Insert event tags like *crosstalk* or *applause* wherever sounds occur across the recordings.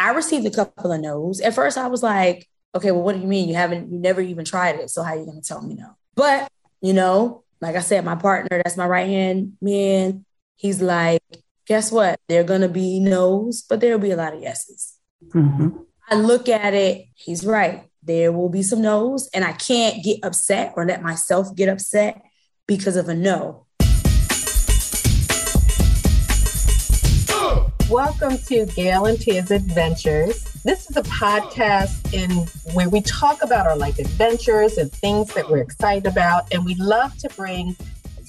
I received a couple of no's. At first, I was like, okay, well, what do you mean? You haven't, you never even tried it. So how are you going to tell me no? But, you know, like I said, my partner, that's my right hand man, he's like, guess what? There are going to be no's, but there'll be a lot of yeses. Mm-hmm. I look at it, he's right. There will be some no's, and I can't get upset or let myself get upset because of a no. Welcome to Gail and Tia's Adventures. This is a podcast in where we talk about our life adventures and things that we're excited about, and we love to bring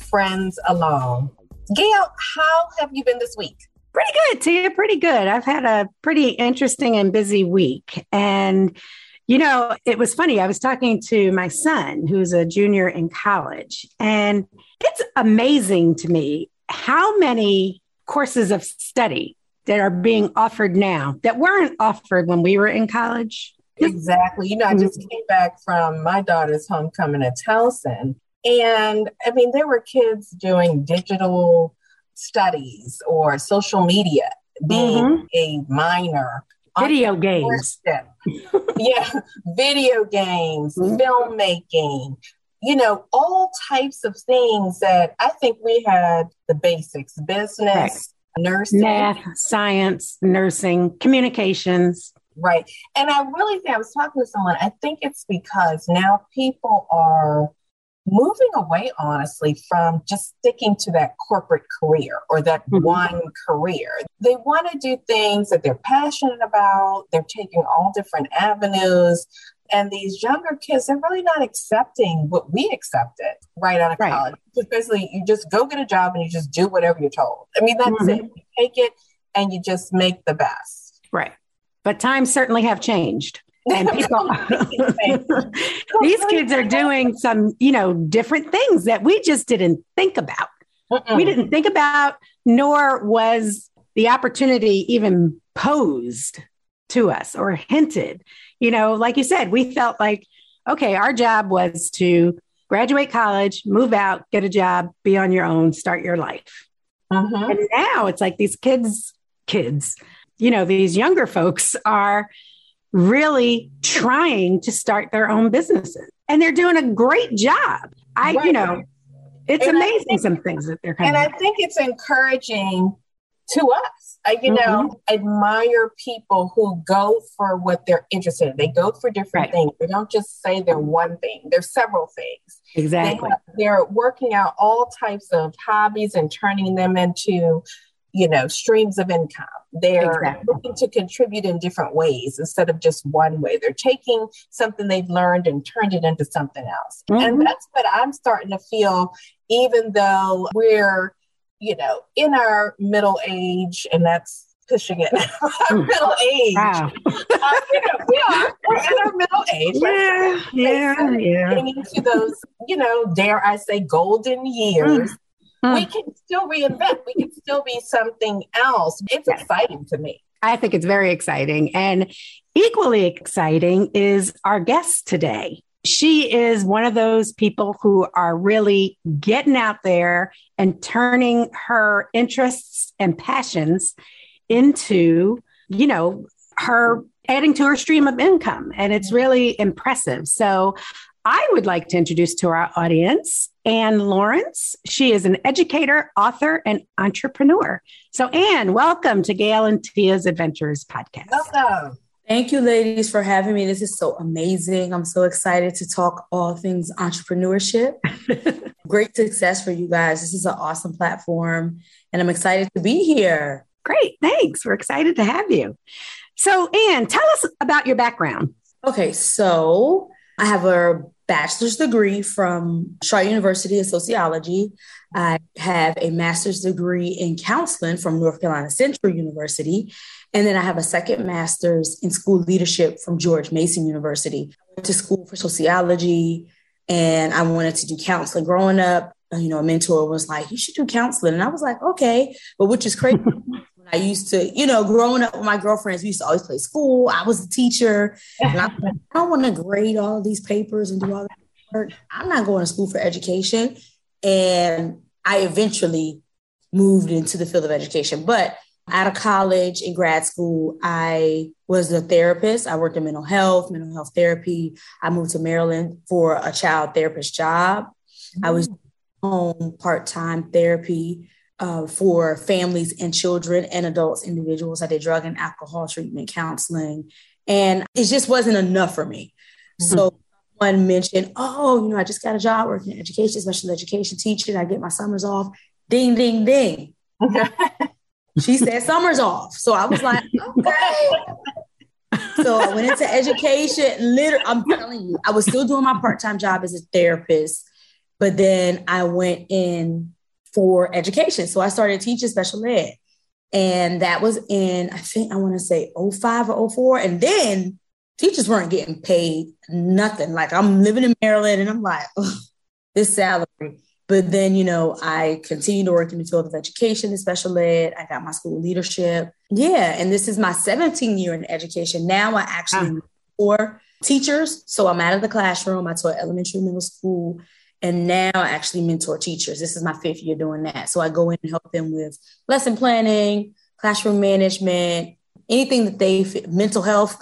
friends along. Gail, how have you been this week? Pretty good, Tia. Pretty good. I've had a pretty interesting and busy week. And, you know, it was funny. I was talking to my son, who's a junior in college, and it's amazing to me how many courses of study that are being offered now that weren't offered when we were in college. Exactly. You know, I just mm-hmm. came back from my daughter's homecoming at Towson. And I mean, there were kids doing digital studies or social media, being mm-hmm. a minor. Video games. *laughs* yeah, video games, mm-hmm. filmmaking, you know, all types of things that I think we had the basics, business, nursing, math, science, nursing, communications. Right. And I really think I was talking to someone, I think it's because now people are moving away, honestly, from just sticking to that corporate career or that mm-hmm. one career. They want to do things that they're passionate about, they're taking all different avenues. And these younger kids, they're really not accepting what we accepted right out of right. college. Because basically, you just go get a job and you just do whatever you're told. I mean, that's mm-hmm. it. You take it and you just make the best. Right. But times certainly have changed. And people, *laughs* *laughs* these kids are doing some, you know, different things that we just didn't think about. Mm-mm. We didn't think about, nor was the opportunity even posed to us or hinted you know, like you said, we felt like, okay, our job was to graduate college, move out, get a job, be on your own, start your life. Uh-huh. And now it's like these kids, kids, you know, these younger folks are really trying to start their own businesses and they're doing a great job. I, right. you know, it's and amazing think, some things that they're And I think it's encouraging to us I, you mm-hmm. know, admire people who go for what they're interested in. They go for different right. things. They don't just say they're one thing. There's several things. Exactly. They are working out all types of hobbies and turning them into, you know, streams of income. They're exactly. looking to contribute in different ways instead of just one way. They're taking something they've learned and turned it into something else. Mm-hmm. And that's what I'm starting to feel, even though we're you know, in our middle age, and that's pushing it, *laughs* our hmm. middle age. Wow. uh, you know, we are we're in our middle age. Yeah, yeah, yeah. Getting into those, you know, dare I say, golden years. Mm. We can still reinvent. We can still be something else. It's yes. exciting to me. I think it's very exciting. And equally exciting is our guest today she is one of those people who are really getting out there and turning her interests and passions into, you know, her adding to her stream of income. And it's really impressive. So I would like to introduce to our audience Ann Lawrence. She is an educator, author, and entrepreneur. So, Ann, welcome to Gail and Tia's Adventures podcast. Welcome. Thank you, ladies, for having me. This is so amazing. I'm so excited to talk all things entrepreneurship. *laughs* Great success for you guys. This is an awesome platform, and I'm excited to be here. Great. Thanks. We're excited to have you. So, Ann, tell us about your background. Okay. So, I have a bachelor's degree from Shaw University in sociology. I have a master's degree in counseling from North Carolina Central University. And then I have a second master's in school leadership from George Mason University. I went to school for sociology and I wanted to do counseling. Growing up, you know, a mentor was like, you should do counseling. And I was like, okay. But which is crazy. I used to, you know, growing up with my girlfriends, we used to always play school. I was a teacher. And I, I don't want to grade all of these papers and do all that work. I'm not going to school for education. And I eventually moved into the field of education. But Out of college in grad school, I was a therapist. I worked in mental health, mental health therapy. I moved to Maryland for a child therapist job. Mm-hmm. I was mm. home part time therapy uh, for families and children and adults, individuals. I did drug and alcohol treatment counseling, and it just wasn't enough for me. Mm-hmm. So one mentioned, oh, you know, I just got a job working in education, special education teaching. I get my summers off. Ding, ding, ding. *laughs* she said summers off. So I was like, okay. so I went into education. Literally, I'm telling you, I was still doing my part-time job as a therapist, but then I went in for education. So I started teaching special ed. And that was in, I think I want to say 05 or 04. And then teachers weren't getting paid nothing. Like I'm living in Maryland and I'm like, this salary. But then, you know, I continued to work in the field of education and special ed. I got my school leadership. Yeah. And this is my 17th year in education. Now I actually ah. for teachers. So I'm out of the classroom. I taught elementary, middle school, and now I actually mentor teachers. This is my fifth year doing that. So I go in and help them with lesson planning, classroom management, anything that they mental health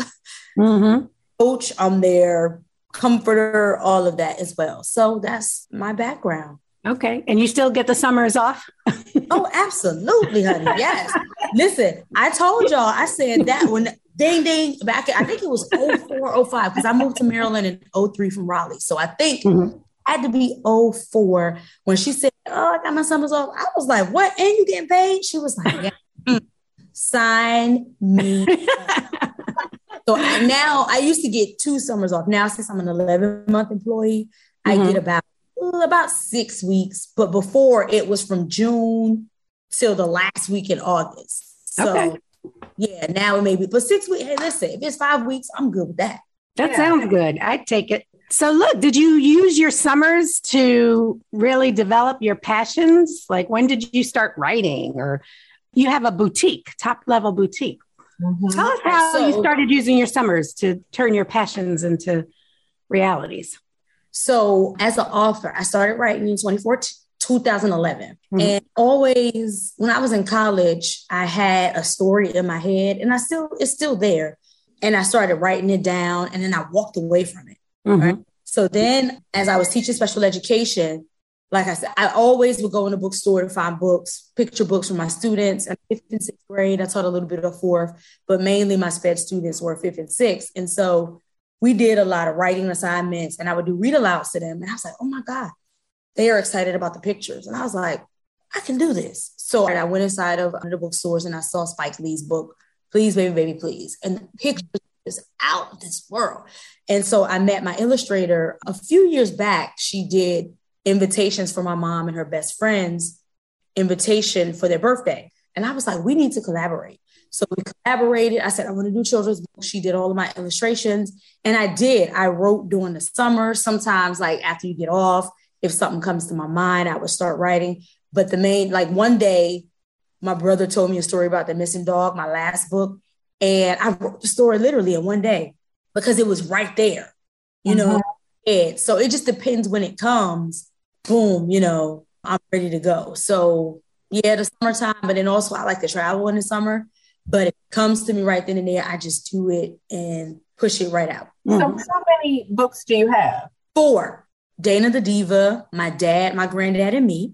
mm-hmm. *laughs* coach on their comforter, all of that as well. So that's my background. Okay. And you still get the summers off? *laughs* oh, absolutely, honey. Yes. Listen, I told y'all, I said that when ding ding back, I think it was 04, 05, because I moved to Maryland in 03 from Raleigh. So I think mm-hmm. Had to be 04 when she said, Oh, I got my summers off. I was like, What? And you getting paid? She was like, Yeah. Mm, sign me. *laughs* so I, now I used to get two summers off. Now, since I'm an 11 month employee, mm-hmm. I get about about six weeks, but before it was from June till the last week in August. So okay. yeah, now it may be, but six weeks. Hey, listen, if it's five weeks, I'm good with that. That yeah. sounds good. I'd take it. So look, did you use your summers to really develop your passions? Like when did you start writing or you have a boutique, top level boutique. Mm-hmm. Tell us how so, you started using your summers to turn your passions into realities. So, as an author, I started writing in 2011. Mm-hmm. And always, when I was in college, I had a story in my head, and I still, it's still there. And I started writing it down, and then I walked away from it. Mm-hmm. Right? So then, as I was teaching special education, like I said, I always would go in a bookstore to find books, picture books for my students. In fifth and sixth grade, I taught a little bit of fourth, but mainly my sped students were fifth and sixth. And so we did a lot of writing assignments and I would do read alouds to them. And I was like, oh my God, they are excited about the pictures. And I was like, I can do this. So I went inside of the bookstores and I saw Spike Lee's book, Please, Baby, Baby, Please. And the pictures is out of this world. And so I met my illustrator a few years back. She did invitations for my mom and her best friends, invitation for their birthday. And I was like, we need to collaborate. So we collaborated. I said, I want to do children's books. She did all of my illustrations. And I did. I wrote during the summer. Sometimes, like after you get off, if something comes to my mind, I would start writing. But the main, like one day, my brother told me a story about the missing dog, my last book. And I wrote the story literally in one day because it was right there, you mm-hmm. know. It. So it just depends when it comes. Boom, you know, I'm ready to go. So yeah, the summertime, but then also I like to travel in the summer. But it comes to me right then and there, I just do it and push it right out. Mm-hmm. So, how many books do you have? Four. Dana the Diva, my dad, my granddad, and me.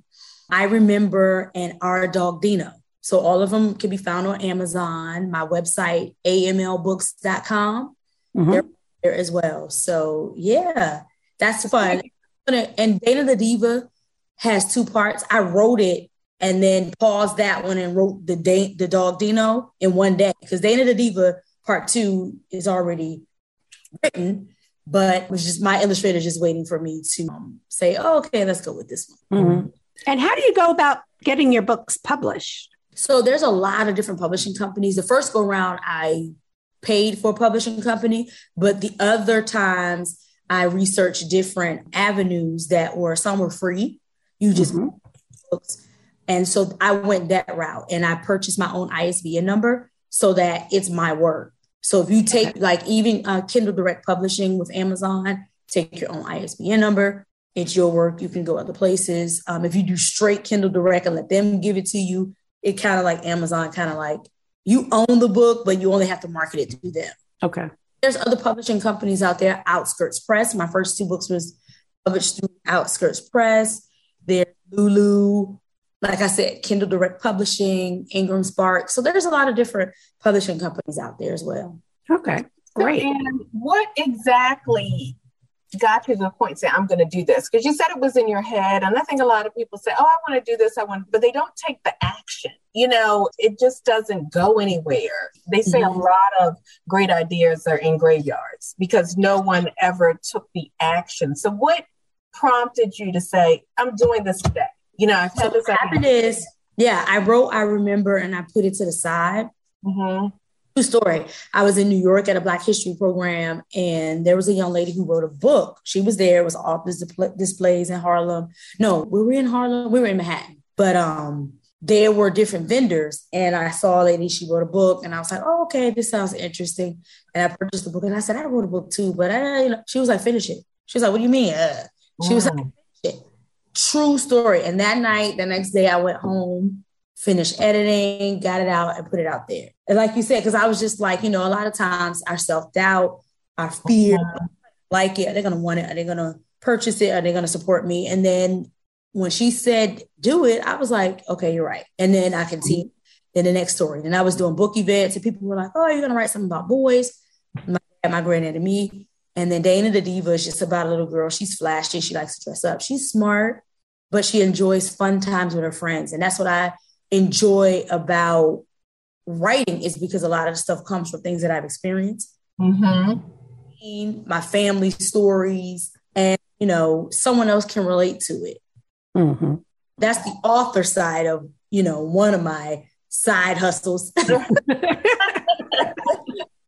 I remember and our dog Dino. So all of them can be found on Amazon, my website, amlbooks.com. Mm-hmm. They're there as well. So yeah, that's fun. And Dana the Diva has two parts. I wrote it and then paused that one and wrote the da- the dog Dino in one day because Dana the Diva part two is already written, but was just my illustrator just waiting for me to um, say, oh, okay, let's go with this one. Mm-hmm. And how do you go about getting your books published? So there's a lot of different publishing companies. The first go round, I paid for a publishing company, but the other times I researched different avenues that were some were free. You just mm-hmm. books and so I went that route and I purchased my own ISBN number so that it's my work. So if you take like even uh, Kindle Direct Publishing with Amazon, take your own ISBN number. It's your work. You can go other places. Um, if you do straight Kindle Direct and let them give it to you, it kind of like Amazon, kind of like you own the book, but you only have to market it to them. Okay. There's other publishing companies out there, Outskirts Press. My first two books was published through Outskirts Press. There's Lulu, like I said, Kindle Direct Publishing, Ingram Spark. So there's a lot of different publishing companies out there as well. Okay, great. And what exactly got to the point say i'm going to do this. Because you said it was in your head and i think a lot of people say oh i want to do this i want but they don't take the action. You know it just doesn't go anywhere. They say mm-hmm. a lot of great ideas are in graveyards because no one ever took the action. So what prompted you to say i'm doing this today you know i've had so this happened is yeah i wrote i remember and i put it to the side. Mm-hmm. True story. I was in New York at a Black History program, and there was a young lady who wrote a book. She was there. It was all displays in Harlem. No, we were in Harlem. We were in Manhattan, but um, there were different vendors, and I saw a lady. She wrote a book, and I was like, "Oh, okay, this sounds interesting." And I purchased the book, and I said, "I wrote a book too," but I, you know, she was like, "Finish it." She was like, "What do you mean?" Uh, she was like, True story. And that night, the next day, I went home finished editing, got it out, and put it out there. And like you said, because I was just like, you know, a lot of times our self doubt, our fear, like it, are they going to want it? Are they going to purchase it? Are they going to support me? And then when she said do it, I was like, okay, you're right. And then I continued in the next story. And I was doing book events, and people were like, oh, you're going to write something about boys. My dad, my granddad, and me. And then Dana the Diva is just about a little girl. She's flashy. She likes to dress up. She's smart, but she enjoys fun times with her friends. And that's what I enjoy about writing is because a lot of the stuff comes from things that I've experienced. Mm-hmm. My family stories, and you know, someone else can relate to it. Mm-hmm. That's the author side of you know one of my side hustles. *laughs*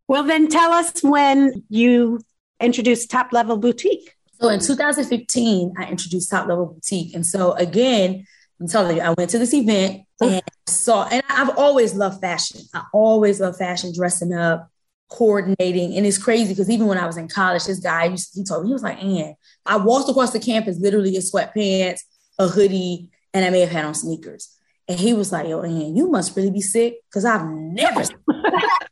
well, then tell us when you introduced Top Level Boutique. So in 2015, I introduced Top Level Boutique, and so again, I'm telling you, I went to this event and saw, and I've always loved fashion. I always love fashion, dressing up, coordinating. And it's crazy because even when I was in college, this guy, he told me, he was like, Ann, I walked across the campus literally in sweatpants, a hoodie, and I may have had on sneakers. And he was like, Yo, Ann, you must really be sick because I've never. *laughs*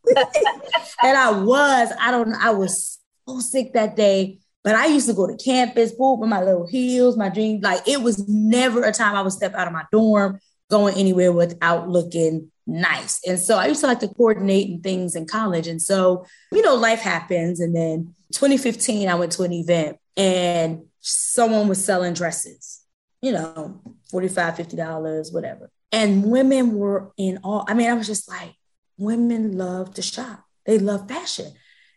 *laughs* and I was, I don't know, I was so sick that day. But I used to go to campus, boop, with my little heels, my jeans. Like it was never a time I would step out of my dorm, going anywhere without looking nice. And so I used to like to coordinate and things in college. And so, you know, life happens. And then 2015, I went to an event and someone was selling dresses, you know, 45 $50, whatever. And women were in all, I mean, I was just like, women love to shop. They love fashion.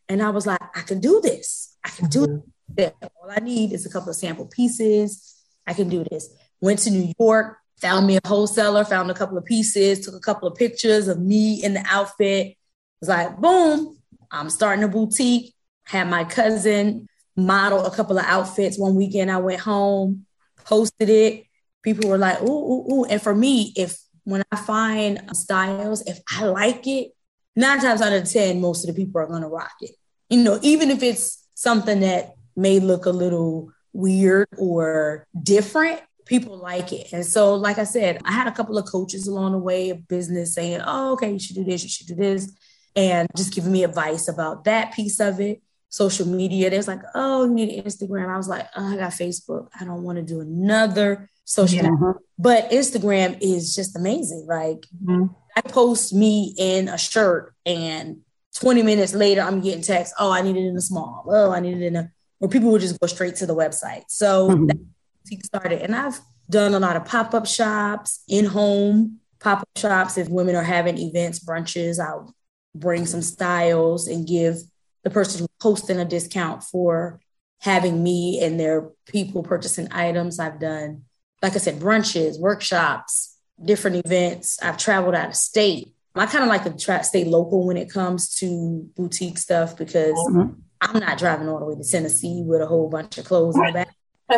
And I was like, I can do this. I can do it. All I need is a couple of sample pieces. I can do this. Went to New York, found me a wholesaler, found a couple of pieces, took a couple of pictures of me in the outfit. Was like, boom, I'm starting a boutique. Had my cousin model a couple of outfits. One weekend I went home, posted it. People were like, ooh, ooh, ooh. And for me, if when I find styles, if I like it, nine times out of 10, most of the people are going to rock it. You know, even if it's something that may look a little weird or different, people like it. And so, like I said, I had a couple of coaches along the way of business saying, oh, okay, you should do this, you should do this, and just giving me advice about that piece of it. Social media, there's like, oh, you need Instagram. I was like, oh, I got Facebook. I don't want to do another social yeah. But Instagram is just amazing. Like, mm-hmm. I post me in a shirt, and 20 minutes later, I'm getting text, oh, I need it in a small. Oh, I need it in a where people would just go straight to the website. So mm-hmm. that started. And I've done a lot of pop-up shops, in-home pop-up shops. If women are having events, brunches, I'll bring some styles and give the person who's hosting a discount for having me and their people purchasing items. I've done, like I said, brunches, workshops, different events. I've traveled out of state. I kind of like to try stay local when it comes to boutique stuff because mm-hmm. I'm not driving all the way to Tennessee with a whole bunch of clothes in the back.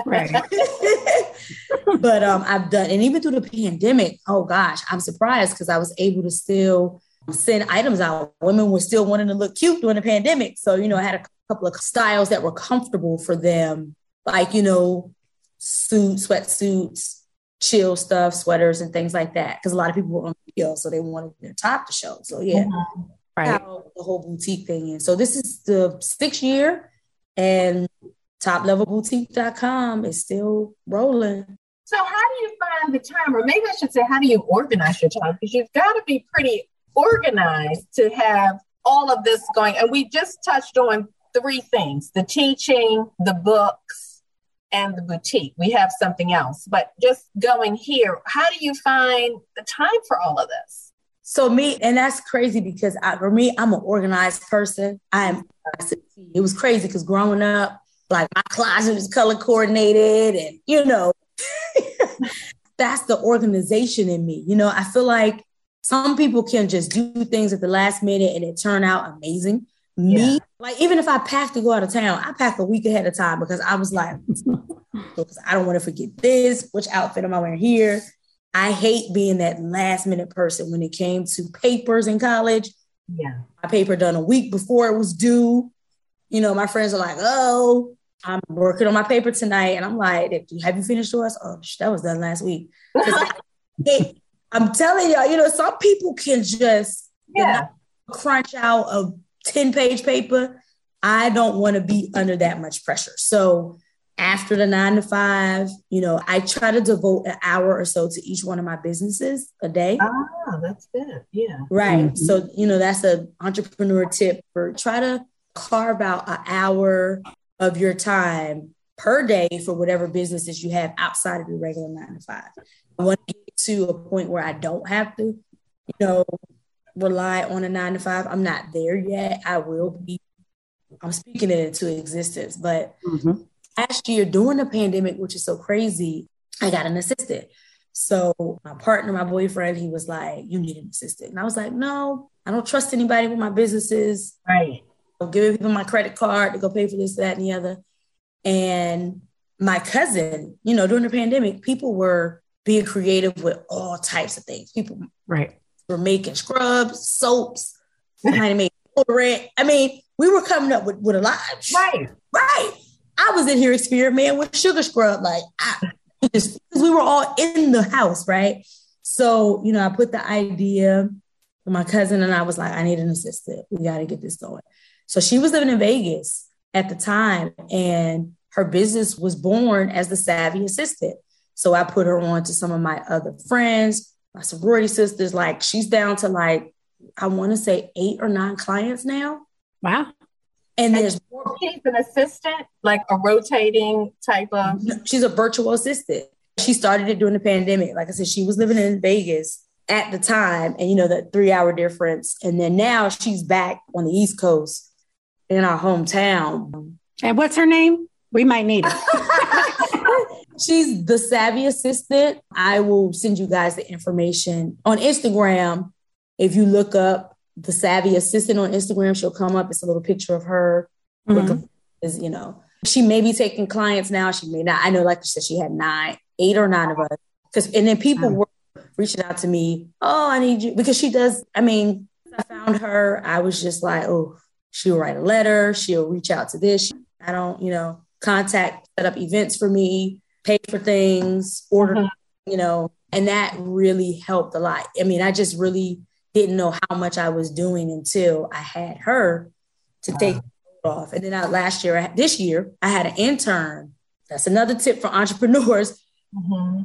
Right. *laughs* but um, I've done, and even through the pandemic, oh gosh, I'm surprised because I was able to still send items out. Women were still wanting to look cute during the pandemic. So, you know, I had a couple of styles that were comfortable for them, like, you know, suits, sweatsuits, chill stuff, sweaters and things like that. Because a lot of people were on video, so they wanted their top to show. So yeah, mm-hmm. Right. the whole boutique thing. And so this is the sixth year, and toplevelboutique.com is still rolling. So how do you find the time, or maybe I should say, how do you organize your time? Because you've got to be pretty organized to have all of this going. And we just touched on three things: the teaching, the books, and the boutique. We have something else, but just going here, how do you find the time for all of this? So me, and that's crazy because I, for me, I'm an organized person. I am. It was crazy because growing up, like my closet was color coordinated, and you know, *laughs* that's the organization in me. You know, I feel like some people can just do things at the last minute and it turn out amazing. Me, yeah. like even if I pack to go out of town, I pack a week ahead of time because I was like, *laughs* because I don't want to forget this. Which outfit am I wearing here? I hate being that last minute person when it came to papers in college. Yeah. My paper done a week before it was due. You know, my friends are like, oh, I'm working on my paper tonight. And I'm like, have you finished yours? Oh, that was done last week. *laughs* it, I'm telling y'all, you know, some people can just yeah. crunch out a 10 page paper. I don't want to be under that much pressure. So after the nine to five, you know, I try to devote an hour or so to each one of my businesses a day. Ah, that's good. Yeah. Right. Mm-hmm. So, you know, that's an entrepreneur tip for try to carve out an hour of your time per day for whatever businesses you have outside of your regular nine to five. I want to get to a point where I don't have to, you know, rely on a nine to five. I'm not there yet. I will be. I'm speaking it into existence. But mm-hmm. Last year during the pandemic, which is so crazy, I got an assistant. So my partner, my boyfriend, he was like, "You need an assistant," and I was like, "No, I don't trust anybody with my businesses. Right? I'm giving people my credit card to go pay for this, that, and the other." And my cousin, you know, during the pandemic, people were being creative with all types of things. People, right? were making scrubs, soaps, to make deodorant. I mean, we were coming up with, with a lot. Right. Right. I was in here experimenting with sugar scrub. Like, I, because we were all in the house, right? So, you know, I put the idea, my cousin and I was like, I need an assistant. We got to get this going. So she was living in Vegas at the time, and her business was born as the Savvy Assistant. So I put her on to some of my other friends my sorority sisters, like she's down to like, I want to say eight or nine clients now. Wow. And, and there's more. She's an assistant, like a rotating type of. She's a virtual assistant. She started it during the pandemic. Like I said, she was living in Vegas at the time, and you know, the three hour difference. And then now she's back on the East Coast in our hometown. And what's her name? We might need it. *laughs* *laughs* She's the savvy assistant. I will send you guys the information on Instagram. If you look up the savvy assistant on Instagram, she'll come up. It's a little picture of her. Mm-hmm. Is you know, she may be taking clients now. She may not. I know, like you said, she had nine, eight or nine of us. Because and then people were reaching out to me. Oh, I need you because she does. I mean, I found her. I was just like, oh, she'll write a letter. She'll reach out to this. I don't, you know, contact, set up events for me pay for things, order, mm-hmm. you know, and that really helped a lot. I mean, I just really didn't know how much I was doing until I had her to take off. And then I, last year, this year, I had an intern. That's another tip for *laughs* entrepreneurs. Mm-hmm.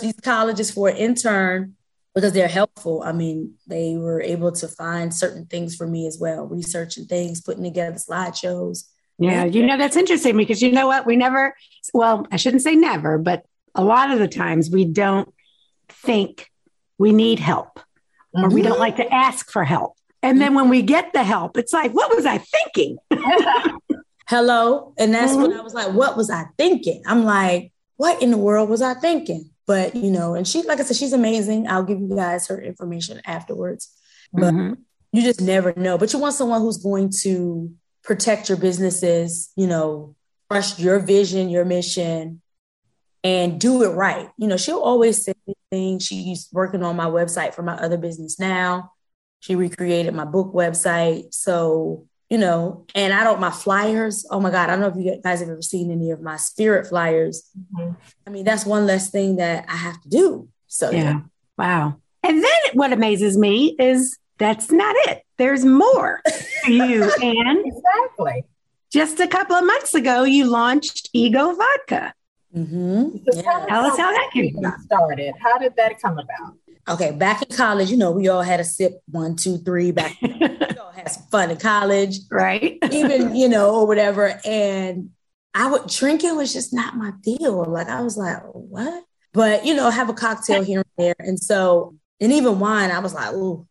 These colleges for an intern because they're helpful. I mean, they were able to find certain things for me as well, researching things, putting together slideshows. Yeah, you know, that's interesting because you know what? We never, well, I shouldn't say never, but a lot of the times we don't think we need help or mm-hmm. we don't mm-hmm. like to ask for help. And then when we get the help, it's like, what was I thinking? *laughs* Hello. And that's mm-hmm. when I was like, what was I thinking? I'm like, what in the world was I thinking? But, you know, and she, like I said, she's amazing. I'll give you guys her information afterwards. But mm-hmm. you just never know. But you want someone who's going to protect your businesses, you know, trust your vision, your mission, and do it right. You know, she'll always say things. She's working on my website for my other business now. She recreated my book website. So you know, and I don't, my flyers, oh my God, I don't know if you guys have ever seen any of my spirit flyers. Mm-hmm. I mean, that's one less thing that I have to do. So, yeah. yeah. Wow. And then what amazes me is that's not it. There's more for *laughs* you, Ann. exactly. Just a couple of months ago, you launched Ego Vodka. Mm-hmm. So yeah. Tell us how that came started. How did that come about? Okay, back in college, you know, we all had a sip one, two, three. Back, *laughs* we all had some fun in college, right? Even *laughs* you know, or whatever. And I would drinking was just not my deal. Like I was like, what? But you know, have a cocktail here and there, and so and even wine, I was like, ooh.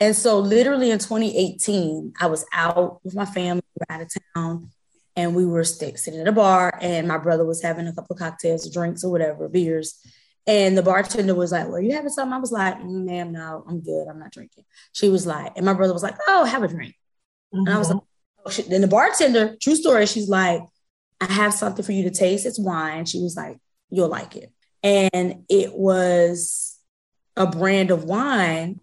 And so, literally in 2018, I was out with my family, we were out of town, and we were st- sitting at a bar, and my brother was having a couple of cocktails, drinks, or whatever, beers. And the bartender was like, Well, you having something? I was like, mm, Ma'am, no, I'm good. I'm not drinking. She was like, And my brother was like, Oh, have a drink. Mm-hmm. And I was mm-hmm. like, oh, shit. Then the bartender, true story, she's like, I have something for you to taste. It's wine. She was like, You'll like it. And it was a brand of wine.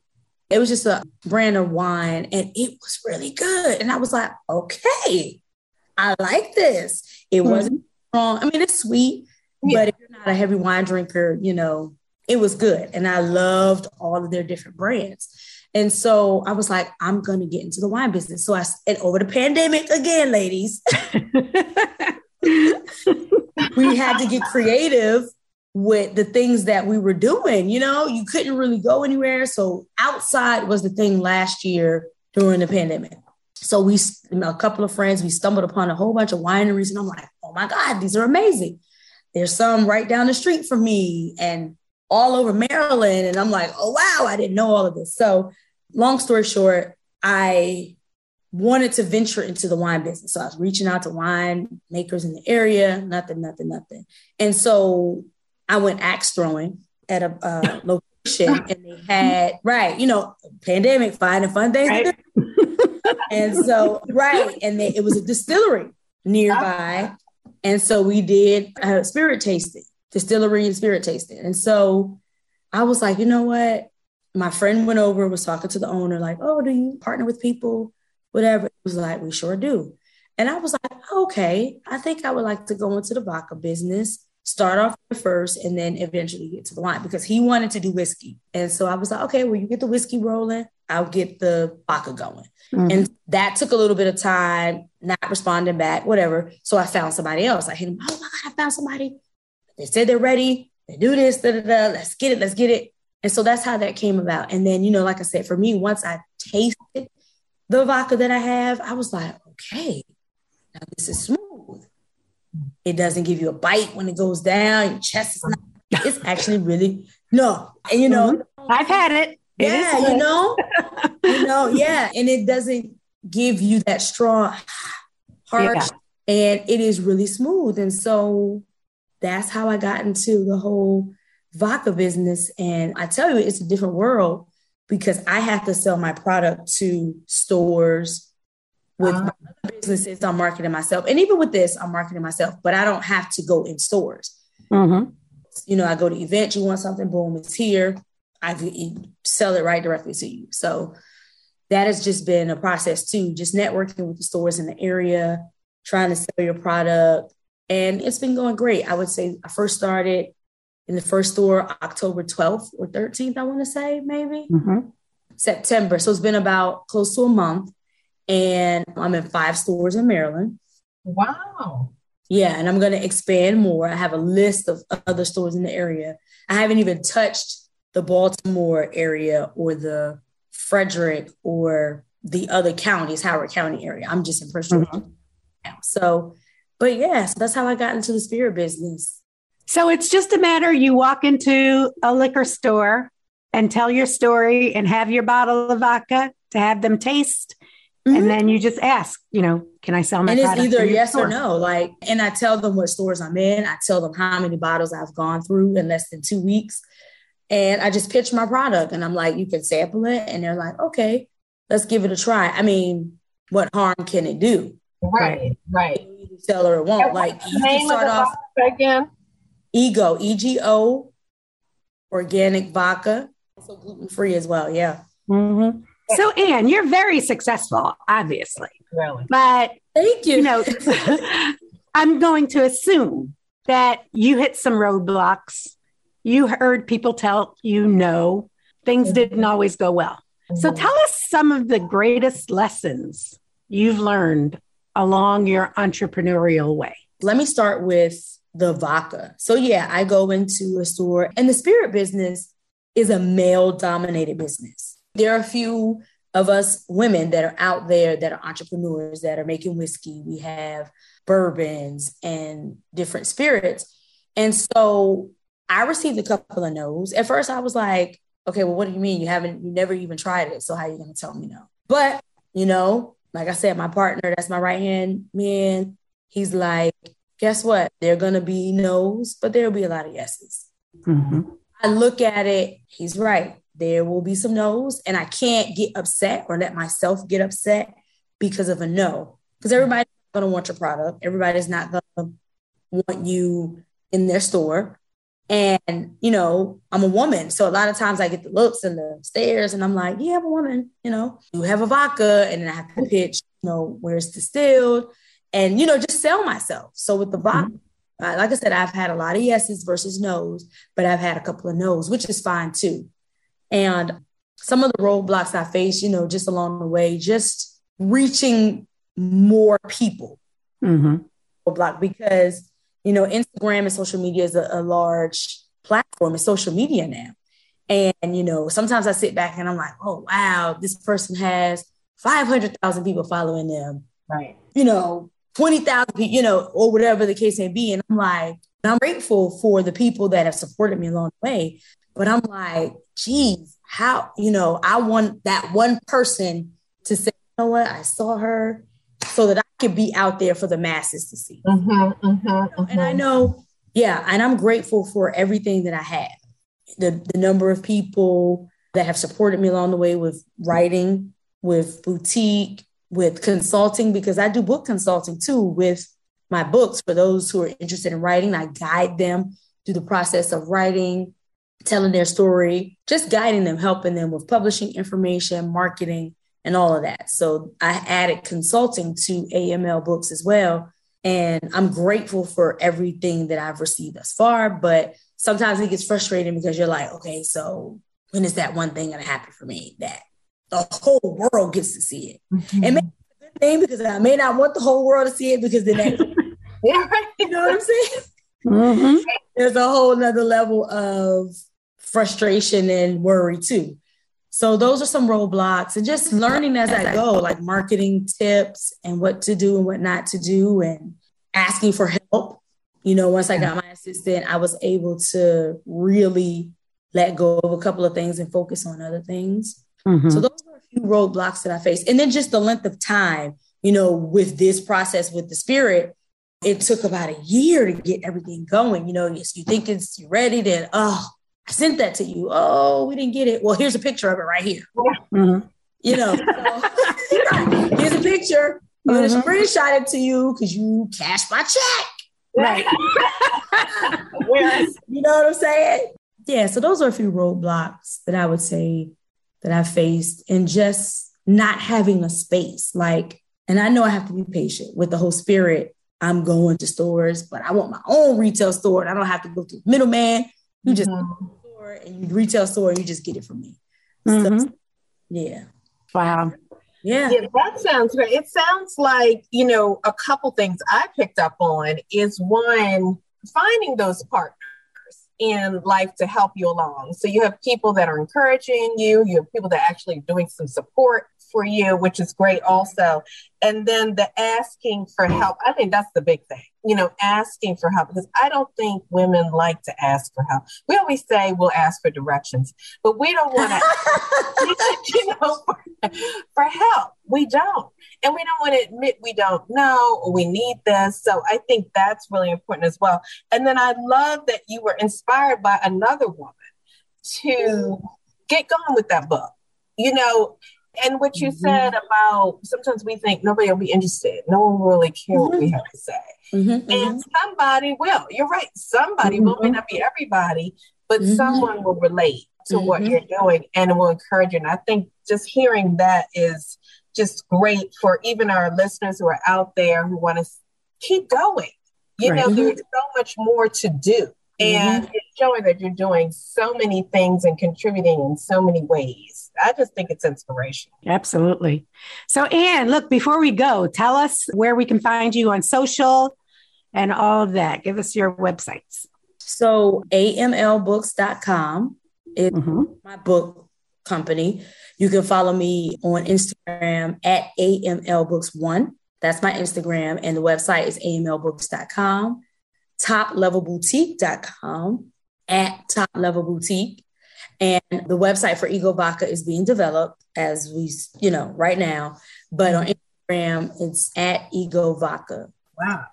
It was just a brand of wine and it was really good. And I was like, okay, I like this. It mm-hmm. wasn't strong. I mean, it's sweet, yeah. but if you're not a heavy wine drinker, you know, it was good. And I loved all of their different brands. And so I was like, I'm going to get into the wine business. So I, and over the pandemic again, ladies, *laughs* we had to get creative with the things that we were doing. You know, you couldn't really go anywhere. So outside was the thing last year during the pandemic. So we, a couple of friends, we stumbled upon a whole bunch of wineries, and I'm like, oh my God, these are amazing. There's some right down the street from me and all over Maryland. And I'm like, oh wow, I didn't know all of this. So long story short, I wanted to venture into the wine business. So I was reaching out to wine makers in the area, nothing, nothing, nothing. And so I went axe throwing at a uh, *laughs* location and they had, right, you know, pandemic, finding fun things. Right. And so, right. And it was a distillery nearby. And so we did a spirit tasting, distillery and spirit tasting. And so I was like, you know what? My friend went over, was talking to the owner, like, oh, do you partner with people? Whatever. It was like, we sure do. And I was like, okay, I think I would like to go into the vodka business start off first and then eventually get to the wine because he wanted to do whiskey. And so I was like, okay, well, you get the whiskey rolling, I'll get the vodka going. Mm-hmm. And that took a little bit of time, not responding back, whatever. So I found somebody else. I hit him, oh my God, I found somebody. They said they're ready. They do this, da, da, da. let's get it, let's get it. And so that's how that came about. And then, you know, like I said, for me, once I tasted the vodka that I have, I was like, okay, now this is smooth. It doesn't give you a bite when it goes down. Your chest is not. It's actually really no. And you know, mm-hmm. I've had it. Yeah, you know, you *laughs* know, yeah, and it doesn't give you that strong, harsh, yeah. and it is really smooth. And so that's how I got into the whole vodka business. And I tell you, it's a different world because I have to sell my product to stores, with uh-huh. businesses, I'm marketing myself. And even with this, I'm marketing myself, but I don't have to go in stores. Mm-hmm. You know, I go to events, you want something, boom, it's here. I sell it right directly to you. So that has just been a process too, just networking with the stores in the area, trying to sell your product. And it's been going great. I would say I first started in the first store October 12th or 13th, I want to say, maybe mm-hmm. September. So it's been about close to a month and I'm in five stores in Maryland. Wow. Yeah, and I'm going to expand more. I have a list of other stores in the area. I haven't even touched the Baltimore area or the Frederick or the other counties, Howard County area. I'm just in Prince mm-hmm. now. So, but yeah, so that's how I got into the spirit business. So it's just a matter you walk into a liquor store and tell your story and have your bottle of vodka to have them taste Mm-hmm. And then you just ask, you know, can I sell my and it's either yes store? or no. Like, and I tell them what stores I'm in. I tell them how many bottles I've gone through in less than two weeks. And I just pitch my product and I'm like, you can sample it. And they're like, okay, let's give it a try. I mean, what harm can it do? Right, right. Sell or it won't. like you can start off again. Ego, E G O, organic vodka, also gluten free as well. Yeah. Mm-hmm. So, Ann, you're very successful, obviously. Really? But thank you. You know, *laughs* I'm going to assume that you hit some roadblocks. You heard people tell you no, things mm-hmm. didn't always go well. Mm-hmm. So tell us some of the greatest lessons you've learned along your entrepreneurial way. Let me start with the vodka. So, yeah, I go into a store, and the spirit business is a male dominated business. There are a few of us women that are out there that are entrepreneurs that are making whiskey. We have bourbons and different spirits. And so I received a couple of no's. At first, I was like, okay, well, what do you mean? You haven't, you never even tried it. So how are you going to tell me no? But, you know, like I said, my partner, that's my right hand man, he's like, guess what? There are going to be no's, but there'll be a lot of yeses. Mm-hmm. I look at it, he's right. There will be some no's, and I can't get upset or let myself get upset because of a no. Because everybody's going to want your product. Everybody's not going to want you in their store. And, you know, I'm a woman. So a lot of times I get the looks and the stares, and I'm like, yeah, I'm a woman, you know, you have a vodka. And then I have to pitch, you know, where it's distilled and, you know, just sell myself. So with the vodka, mm-hmm. uh, like I said, I've had a lot of yeses versus nos, but I've had a couple of nos, which is fine too. And some of the roadblocks I faced, you know, just along the way, just reaching more people. Mm-hmm. Block because you know, Instagram and social media is a, a large platform. It's social media now. And, you know, sometimes I sit back and I'm like, oh, wow, this person has 500,000 people following them. Right. You know, 20,000 people, you know, or whatever the case may be. And I'm like, I'm grateful for the people that have supported me along the way. But I'm like, geez, how, you know, I want that one person to say, you know what, I saw her so that I could be out there for the masses to see. Mm-hmm, mm-hmm, mm-hmm. And I know, yeah, and I'm grateful for everything that I have. The, the number of people that have supported me along the way with writing, with boutique, with consulting, because I do book consulting too with my books for those who are interested in writing. I guide them through the process of writing, telling their story, just guiding them, helping them with publishing information, marketing, and all of that. So I added consulting to AML books as well. And I'm grateful for everything that I've received thus far. But sometimes it gets frustrating because you're like, okay, so when is that one thing going to happen for me that the whole world gets to see it? Mm-hmm. And maybe it's a good thing because I may not want the whole world to see it because then that, *laughs* you know what I'm saying? Mm-hmm. There's a whole nother level of frustration and worry too. So those are some roadblocks and just learning as I go, like marketing tips and what to do and what not to do and asking for help. You know, once I got my assistant, I was able to really let go of a couple of things and focus on other things. Mm-hmm. So those are a few roadblocks that I faced. And then just the length of time, you know, with this process with the spirit, it took about a year to get everything going. You know, yes, you think it's ready, then oh, I sent that to you. Oh, we didn't get it. Well, here's a picture of it right here. Mm-hmm. You know, so, *laughs* here's a picture. I'm mm-hmm. gonna screenshot it to you because you cashed my check. Right. *laughs* you know what I'm saying? Yeah. So those are a few roadblocks that I would say that I faced and just not having a space. Like, and I know I have to be patient with the whole spirit. I'm going to stores, but I want my own retail store and I don't have to go through middleman. You just mm-hmm store and you retail store and you just get it from me. Mm-hmm. So, yeah. Wow. Yeah. yeah. That sounds great. It sounds like, you know, a couple things I picked up on is one, finding those partners in life to help you along. So you have people that are encouraging you, you have people that are actually doing some support for you, which is great also. And then the asking for help, I think that's the big thing, you know, asking for help, because I don't think women like to ask for help. We always say we'll ask for directions, but we don't want to, *laughs* *laughs* you know, for, for help. We don't. And we don't want to admit we don't know or we need this. So I think that's really important as well. And then I love that you were inspired by another woman to get going with that book. You know, and what you mm-hmm. said about sometimes we think nobody will be interested, no one will really care mm-hmm. what we mm-hmm. have to say. Mm-hmm. And mm-hmm. somebody will. You're right. Somebody will, may not be everybody, but mm-hmm. someone will relate to what you're doing and will encourage you. And I think just hearing that is just great for even our listeners who are out there who want to keep going. You right. know, there's so much more to do. And mm-hmm. it's showing that you're doing so many things and contributing in so many ways. I just think it's inspirational. Absolutely. So, Ann, look, before we go, tell us where we can find you on social and all of that. Give us your websites. So, amlbooks.com is mm-hmm. my book company. You can follow me on Instagram at amlbooks1. That's my Instagram. And the website is amlbooks.com toplevelboutique.com at top level boutique. And the website for Ego Vodka is being developed as we, you know, right now. But on Instagram, it's at Ego Vodka. Wow.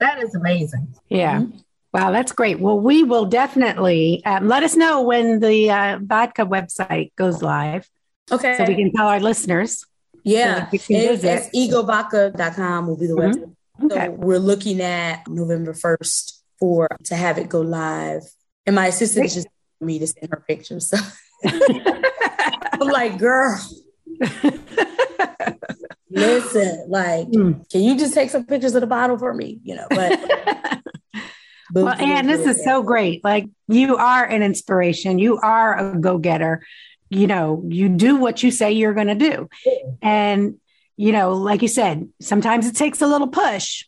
That is amazing. Yeah. Mm-hmm. Wow, that's great. Well, we will definitely um, let us know when the uh, vodka website goes live. Okay. So we can tell our listeners. Yeah. So it's, it's egovodka.com will be the mm-hmm. website. Okay. So we're looking at November 1st for to have it go live. And my assistant is just me to send her pictures. So *laughs* I'm like, girl. *laughs* Listen, like, mm. can you just take some pictures of the bottle for me? You know, but *laughs* well, and this is so great. Like you are an inspiration. You are a go-getter. You know, you do what you say you're going to do. And you know, like you said, sometimes it takes a little push,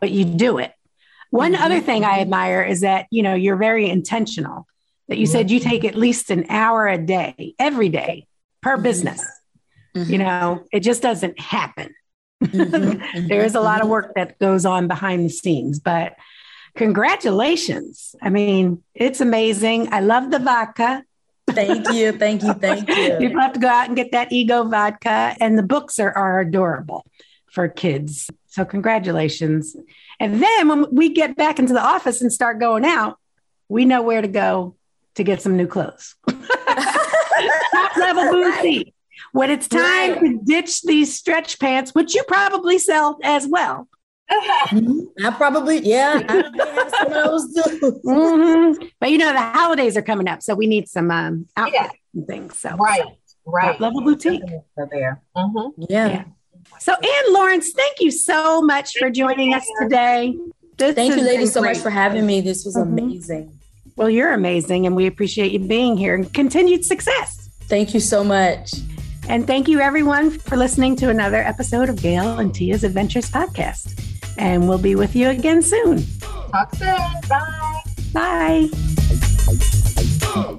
but you do it. One mm-hmm. other thing I admire is that, you know, you're very intentional. That you said you take at least an hour a day, every day per mm-hmm. business. Mm-hmm. You know, it just doesn't happen. Mm-hmm. *laughs* there is a lot of work that goes on behind the scenes, but congratulations. I mean, it's amazing. I love the vodka. Thank you. Thank you. Thank *laughs* you. People have to go out and get that ego vodka. And the books are, are adorable for kids. So, congratulations. And then when we get back into the office and start going out, we know where to go to get some new clothes. *laughs* Top level boutique. When it's time right. to ditch these stretch pants, which you probably sell as well, I probably, yeah, I have some of those too. Mm-hmm. But you know, the holidays are coming up, so we need some um, outfits yeah. and things. So right, right, level boutique. There, mm-hmm. yeah. yeah. So, Ann Lawrence, thank you so much for joining us today. This thank you, ladies, so much for having me. This was mm-hmm. amazing. Well, you're amazing, and we appreciate you being here and continued success. Thank you so much. And thank you, everyone, for listening to another episode of Gail and Tia's Adventures podcast. And we'll be with you again soon. Talk soon. Bye. Bye.